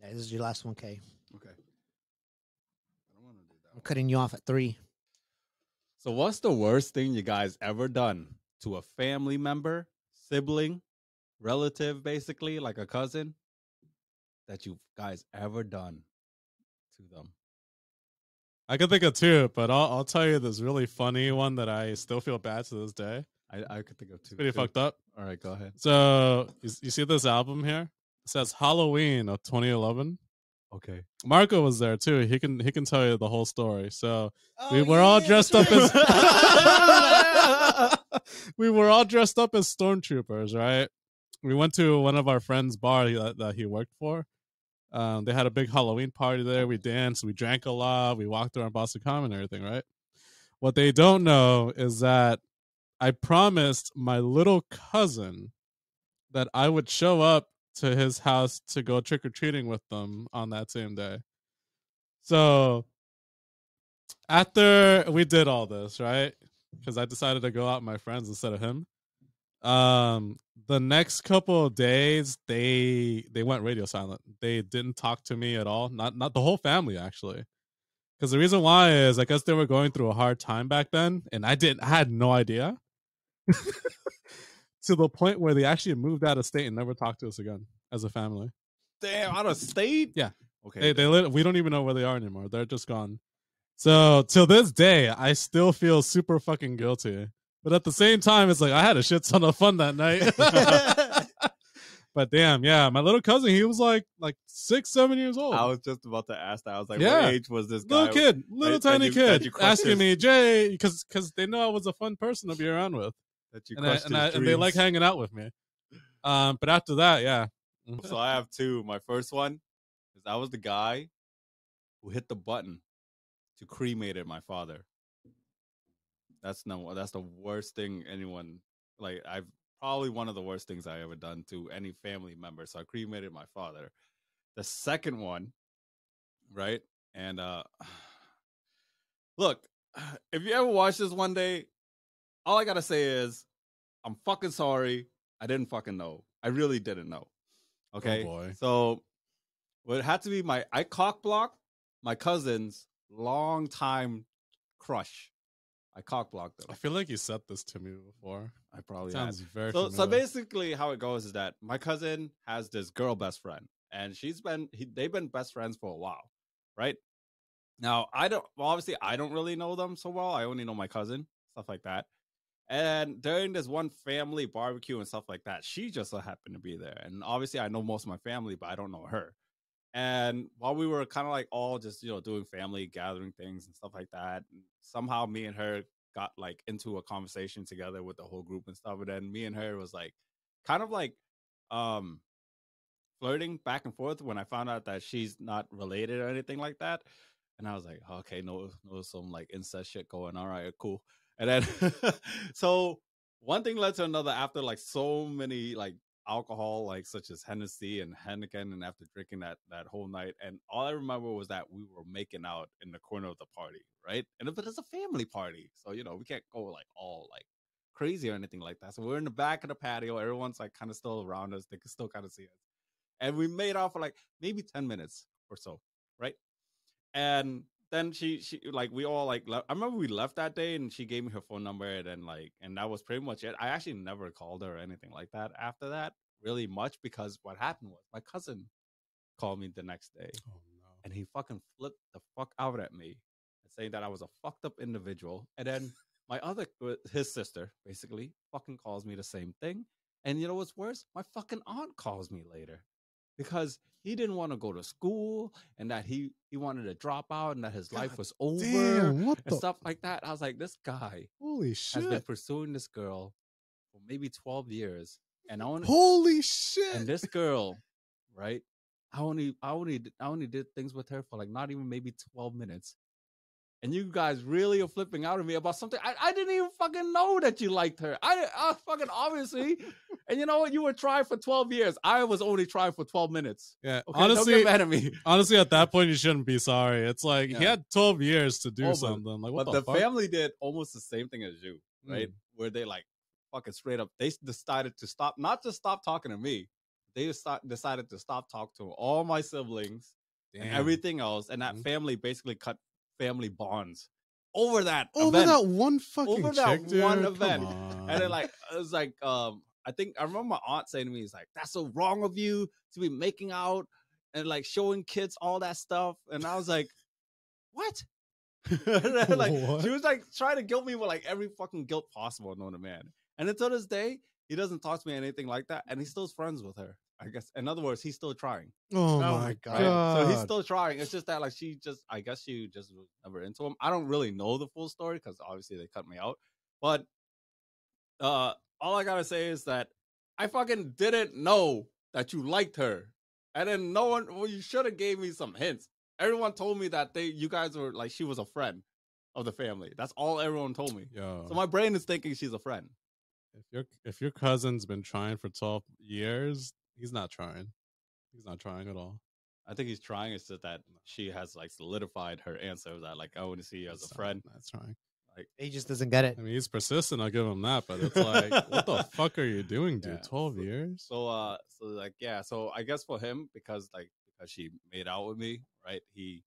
Yeah, this is your last one, K. Okay. I don't want to do that. I'm cutting you off at three. So, what's the worst thing you guys ever done to a family member, sibling, relative, basically, like a cousin, that you guys ever done to them? I can think of two, but I'll I'll tell you this really funny one that I still feel bad to this day. I, I could think of two. Pretty too. fucked up. All right, go ahead. So you, you see this album here? It says Halloween of 2011. Okay. Marco was there too. He can he can tell you the whole story. So Oh, we were all dressed up as we were all dressed up as stormtroopers, right? We went to one of our friends' bar that, that he worked for. Um, they had a big Halloween party there. We danced, we drank a lot, we walked around Boston Common and everything, right? What they don't know is that I promised my little cousin that I would show up to his house to go trick or treating with them on that same day. So after we did all this, right? Because I decided to go out with my friends instead of him. Um, the next couple of days, they they went radio silent. They didn't talk to me at all. Not not the whole family actually. Because the reason why is I guess they were going through a hard time back then, and I didn't. I had no idea. to the point where they actually moved out of state and never talked to us again as a family. Damn, out of state? Yeah. Okay. They they lit, we don't even know where they are anymore. They're just gone. So till this day, I still feel super fucking guilty. But at the same time, it's like I had a shit ton of fun that night. but damn, yeah, my little cousin, he was like like six, seven years old. I was just about to ask that. I was like, Yeah. what age was this guy? little kid, little tiny you- kid, asking his- me, Jay, because because they know I was a fun person to be around with, That you and, I, and, I, and they like hanging out with me. Um, but after that, yeah, So I have two. My first one is I was the guy who hit the button to cremated my father. That's no that's the worst thing anyone like I've probably one of the worst things I ever done to any family member. So I cremated my father. The second one, right? And uh look, if you ever watch this one day, all I gotta say is I'm fucking sorry. I didn't fucking know. I really didn't know. Okay. boy. So well, it had to be my I cock blocked my cousin's long time crush. I cock blocked I feel like you said this to me before. I probably had. Sounds very So so basically how it goes is that my cousin has this girl best friend and she's been he, they've been best friends for a while, right? Now I don't well, obviously I don't really know them so well. I only know my cousin, stuff like that. And during this one family barbecue and stuff like that, she just so happened to be there. And obviously I know most of my family, but I don't know her. And while we were kind of like all just, you know, doing family gathering things and stuff like that, somehow me and her got like into a conversation together with the whole group and stuff. And then me and her was like kind of like um flirting back and forth when I found out that she's not related or anything like that. And I was like, okay, no, no, some like incest shit going. On, all right, cool. And then so one thing led to another after like so many like alcohol, like such as Hennessy and Heineken, and after drinking that that whole night, and all I remember was that we were making out in the corner of the party, right? And but it's a family party, so you know we can't go like all like crazy or anything like that. So we're in the back of the patio. Everyone's like kind of still around us. They can still kind of see us, and we made out for like maybe ten minutes or so, right? And then she she like we all like I remember we left that day and she gave me her phone number and then like and that was pretty much it. I actually never called her or anything like that after that really much because what happened was my cousin called me the next day oh no. and he fucking flipped the fuck out at me saying that I was a fucked up individual. And then my other uh, his sister basically fucking calls me the same thing. And you know what's worse? My fucking aunt calls me later because he didn't want to go to school and that he he wanted to drop out and that his life was over Damn, and the stuff like that. I was like, this guy holy shit has been pursuing this girl for maybe 12 years. And I only Holy shit. and this girl, right? I only I only I only did things with her for like not even maybe 12 minutes. And you guys really are flipping out at me about something I, I didn't even fucking know that you liked her. I, I fucking obviously, and you know what? You were trying for twelve years. I was only trying for twelve minutes. Yeah, Okay, don't honestly, get mad at me. honestly, at that point, you shouldn't be sorry. It's like he had 12 years to do Oh, but- something. Like, what but the, the, family did almost the same thing as you, right? Mm. Where they like fucking straight up, they decided to stop, not just stop talking to me. They just decided to stop talking to all my siblings and everything else, and that Mhm. family basically cut family bonds over that over event. that one fucking Over that dude? one Come event. on. and then like it was like um I think I remember my aunt saying to me, "It's like that's so wrong of you to be making out and like showing kids all that stuff." And I was like, "What?" Then, like What? she was like trying to guilt me with like every fucking guilt possible known to man. And until this day, he doesn't talk to me anything like that, and he's still friends with her. I guess. In other words, he's still trying. oh, Oh my god! Right? So he's still trying. It's just that like she just I guess she just was never into him. I don't really know the full story because obviously they cut me out. But uh all I gotta say is that I fucking didn't know that you liked her. And then no one well, you should have gave me some hints. Everyone told me that they you guys were like she was a friend of the family. That's all everyone told me. Yo, So my brain is thinking she's a friend. if your if your cousin's been trying for 12 years, he's not trying. He's not trying at all. I think he's trying. It's just that she has like solidified her answer that like I want to see you as He's a not- friend. That's trying. Like he just doesn't get it. I mean, he's persistent. I'll give him that, but it's like, what the fuck are you doing, dude? Yeah. 12 So- years? So uh so like yeah, so I guess for him because like because she made out with me, right? He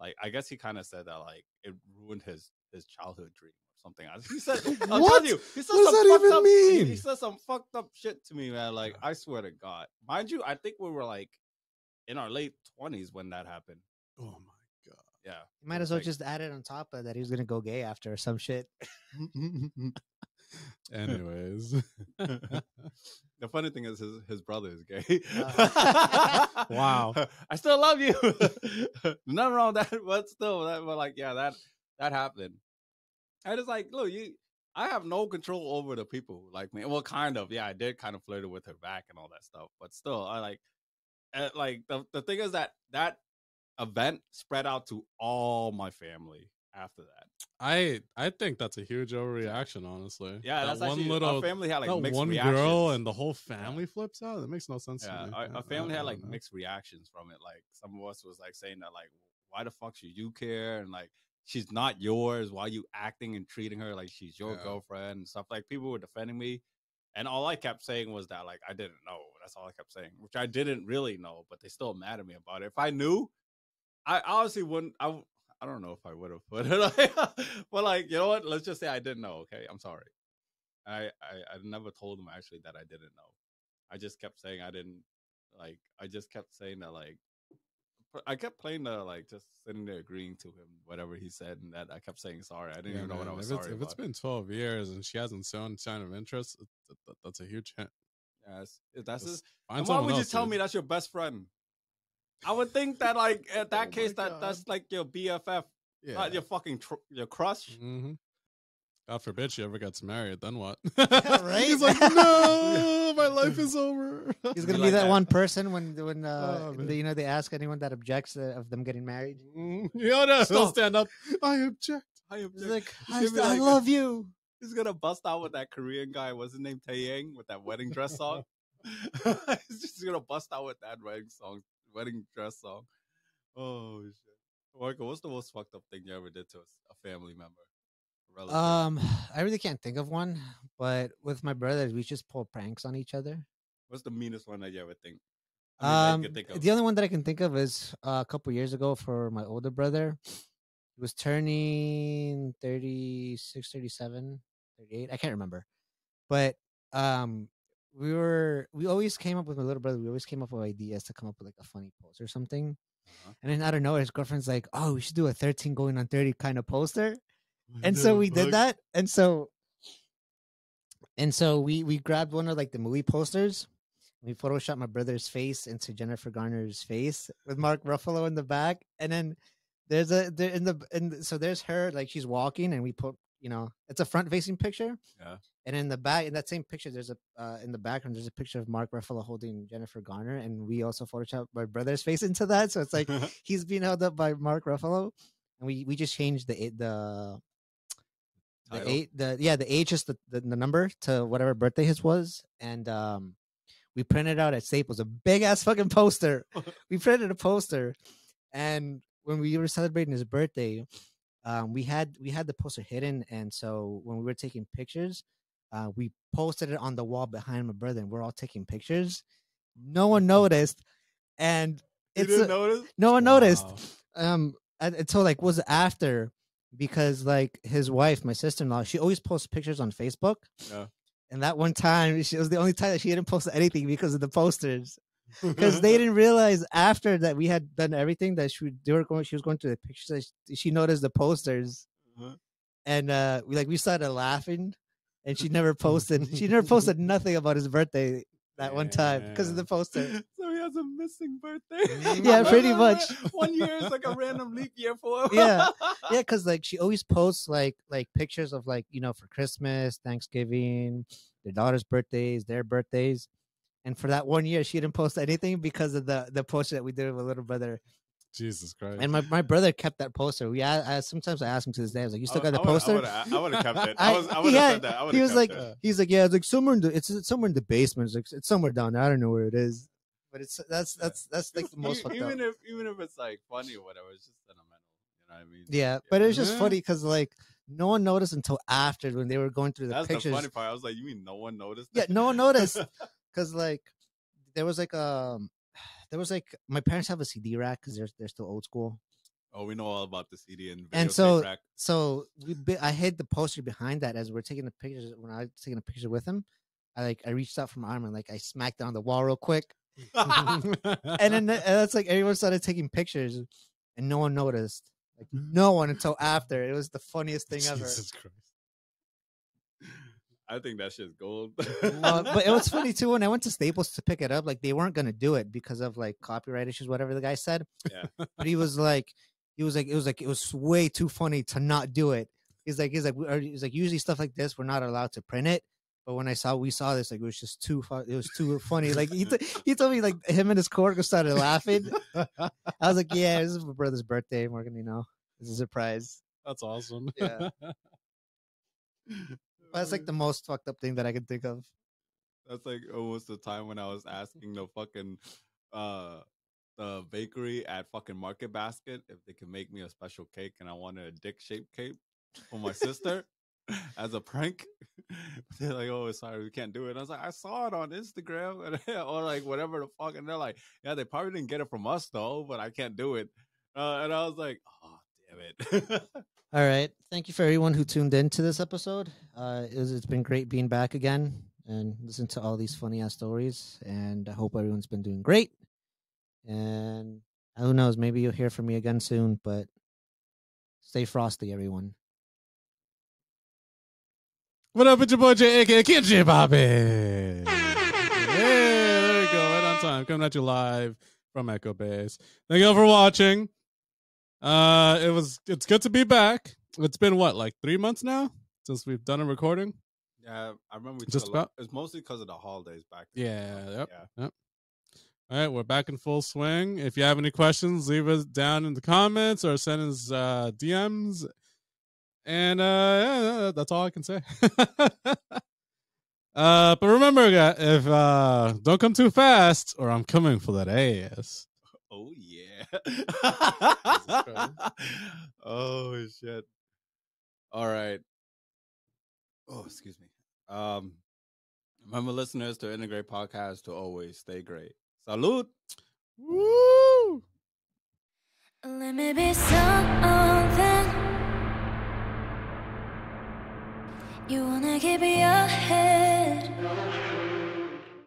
like I guess he kind of said that like it ruined his his childhood dream or something. He said I'm What? telling you, he said What does some that even up, he- He, said some fucked up shit to me, man. Like I swear to God. Mind you, I think we were like in our late twenties when that happened. Oh my god. Yeah. You might as well like- just add it on top of that he was gonna go gay after some shit. Anyways. the funny thing is his his brother is gay. Oh. Wow. I still love you. Nothing wrong with that, but still, that, but like, yeah, that that happened. I it's like, look, you. I have no control over the people like me. Well, kind of. Yeah, I did kind of flirt with her back and all that stuff, but still, I like, uh, like the the thing is that that event spread out to all my family after that. I I think that's a huge overreaction, honestly. Yeah, that that's one actually little our family had like mixed one reactions. girl and the whole family flips out. That makes no sense Yeah, to me. our, our family had like know. mixed reactions from it. Like some of us was like saying that like, why the fuck should you care? And like, she's not yours. Why are you acting and treating her like she's your Yeah. girlfriend and stuff? Like people were defending me, and all I kept saying was that like I didn't know. That's all I kept saying, which I didn't really know, but they still mad at me about it. If I knew, I honestly wouldn't. I I don't know if I would have put it, but like you know what? Let's just say I didn't know. Okay, I'm sorry. I, I I never told them actually that I didn't know. I just kept saying I didn't like. I just kept saying that like. I kept playing the like just sitting there agreeing to him whatever he said, and that I kept saying sorry. I didn't Yeah, even know what I was if it's, sorry if it's about. been 12 years and she hasn't shown sign of interest, that- that- that's a huge hint. Yes, that's Just his, why would you tell me that's your best friend? I would think that like at that Oh case that God. that's like your BFF, Yeah. not your fucking tr- your crush. hmm God forbid she ever gets married. Then what? right? He's like, no, my life is over. He's gonna You be like that, that? one person when when uh, Oh, man. you know they ask anyone that objects uh, of them getting married. Mm, Yoda, he'll Stop. stand up. I object. I object. He's like, I, gonna be I love you. He's gonna bust out with that Korean guy. What's his name? Taeyang with that wedding dress song. He's just gonna bust out with that wedding song, wedding dress song. Oh shit, Marco, what's the most fucked up thing you ever did to a family member, a relative? Um, I really can't think of one, but with my brothers, we just pull pranks on each other. what's the meanest one that you ever think? I mean, Um, think the only one that I can think of is uh, a couple years ago for my older brother. He was turning 36, 37, 38. I can't remember. But um, we were, we always came up with my little brother, we always came up with ideas to come up with like a funny post or something. Uh-huh. And then out of nowhere, his girlfriend's like, oh, we should do a 13 going on 30 kind of poster and so we did that and so and so we we grabbed one of like the movie posters we photoshopped my brother's face into jennifer garner's face with mark ruffalo in the back and then there's a there in the and so there's her like she's walking and we put you know it's a front facing picture Yeah. and in the back in that same picture there's a uh, in the background there's a picture of mark ruffalo holding jennifer garner and we also photoshopped my brother's face into that so it's like he's being held up by Mark Ruffalo. and we we just changed the the the eight the yeah the age just the, the the number to whatever birthday his was, and um we printed out at Staples a big ass fucking poster. we printed a poster, and when we were celebrating his birthday, um, we had we had the poster hidden, and so when we were taking pictures, uh, we posted it on the wall behind my brother, and we're all taking pictures. No one noticed, and You it's didn't a- notice? no one noticed. Wow. Um, until like was after because like his wife, my sister in law, she always posts pictures on Facebook. Yeah. And that one time, she it was the only time that she didn't post anything because of the posters. Because they didn't realize after that we had done everything that she they were going. She was going to the pictures. She, she noticed the posters, Uh-huh. and uh, we like we started laughing. And she never posted. She never posted nothing about his birthday that one time because of the poster. So he has a missing birthday. Yeah, pretty much. One year is like a random leap year for her. Yeah. yeah, because like she always posts like like pictures of like you know for Christmas, Thanksgiving, their daughter's birthdays, their birthdays, and for that one year she didn't post anything because of the the poster that we did with my little brother. Jesus Christ. And my, my brother kept that poster. We I, I sometimes I ask him to this day. I was like, "You still I- got the I poster?" I would have kept it. I- I was. I he would have had- said that. I he was kept like, it. he's like, yeah, it's like somewhere in the it's, it's somewhere in the basement. It's like it's somewhere down there. I don't know where it is, but it's that's that's that's like the most even if even if it's like funny or whatever, it's just sentimental. You know what I mean? Yeah, but it was just Yeah. funny because like no one noticed until after when they were going through the That's pictures. the funny part. I was like, you mean no one noticed? Yeah, no one noticed because like there was like um there was like my parents have a CD rack because they're they're still old school. Oh, we know all about the CD and And so- rack. So we bi- I hid the poster behind that as we're taking the pictures. When I was taking a picture with him, I like I reached out from my arm and like I smacked it on the wall real quick, and then and that's like everyone started taking pictures, and no one noticed. Like no one until after. It was the funniest thing ever. Jesus Christ. I think that shit's gold. Uh, but it was funny too when I went to Staples to pick it up. Like they weren't gonna do it because of like copyright issues, whatever the guy said. Yeah. But he was like, he was like, it was like it was way too funny to not do it. He's like, he's like, he's like, usually stuff like this, we're not allowed to print it. But when I saw we saw this, like it was just too fu- it was too funny. Like he t- he told me like him and his coworker started laughing. I was like, yeah, this is my brother's birthday. and We're gonna, you know, it's a surprise. That's awesome. Yeah. That's like the most fucked up thing that I can think of. That's like almost the time when I was asking the fucking uh the bakery at fucking Market Basket if they could make me a special cake and I wanted a dick shaped cake for my sister as a prank. they're like, Oh, sorry, we can't do it. I was like, I saw it on Instagram or like whatever the fuck. And they're like, Yeah, they probably didn't get it from us though, but I can't do it. Uh, and I was like, Oh damn it. All right. Thank you for everyone who tuned in to this episode. Uh, it was, it's been great being back again and listen to all these funny ass stories. And I hope everyone's been doing great. And who knows, maybe you'll hear from me again soon. But stay frosty, everyone. What up, it's your boy J, aka Kenji Bobby. Hey, there we go, right on time. Coming at you live from Echo Base. Thank you all for watching. Uh, it was it's good to be back. It's been what, like three months now since we've done a recording. yeah, I remember we Just took a lot- about? It's mostly because of the holidays back then. Yeah, yep. Yeah. All right, we're back in full swing. If you have any questions, leave us down in the comments or send us uh, DMs. And uh, yeah, that's all I can say. uh, but remember, if uh, don't come too fast, or I'm coming for that ass. Oh yeah. Oh shit. All right. Oh, excuse me. Um remember listeners to Integrate Podcast to always stay great. Salute. Woo! Let me be something. You wanna give me your head.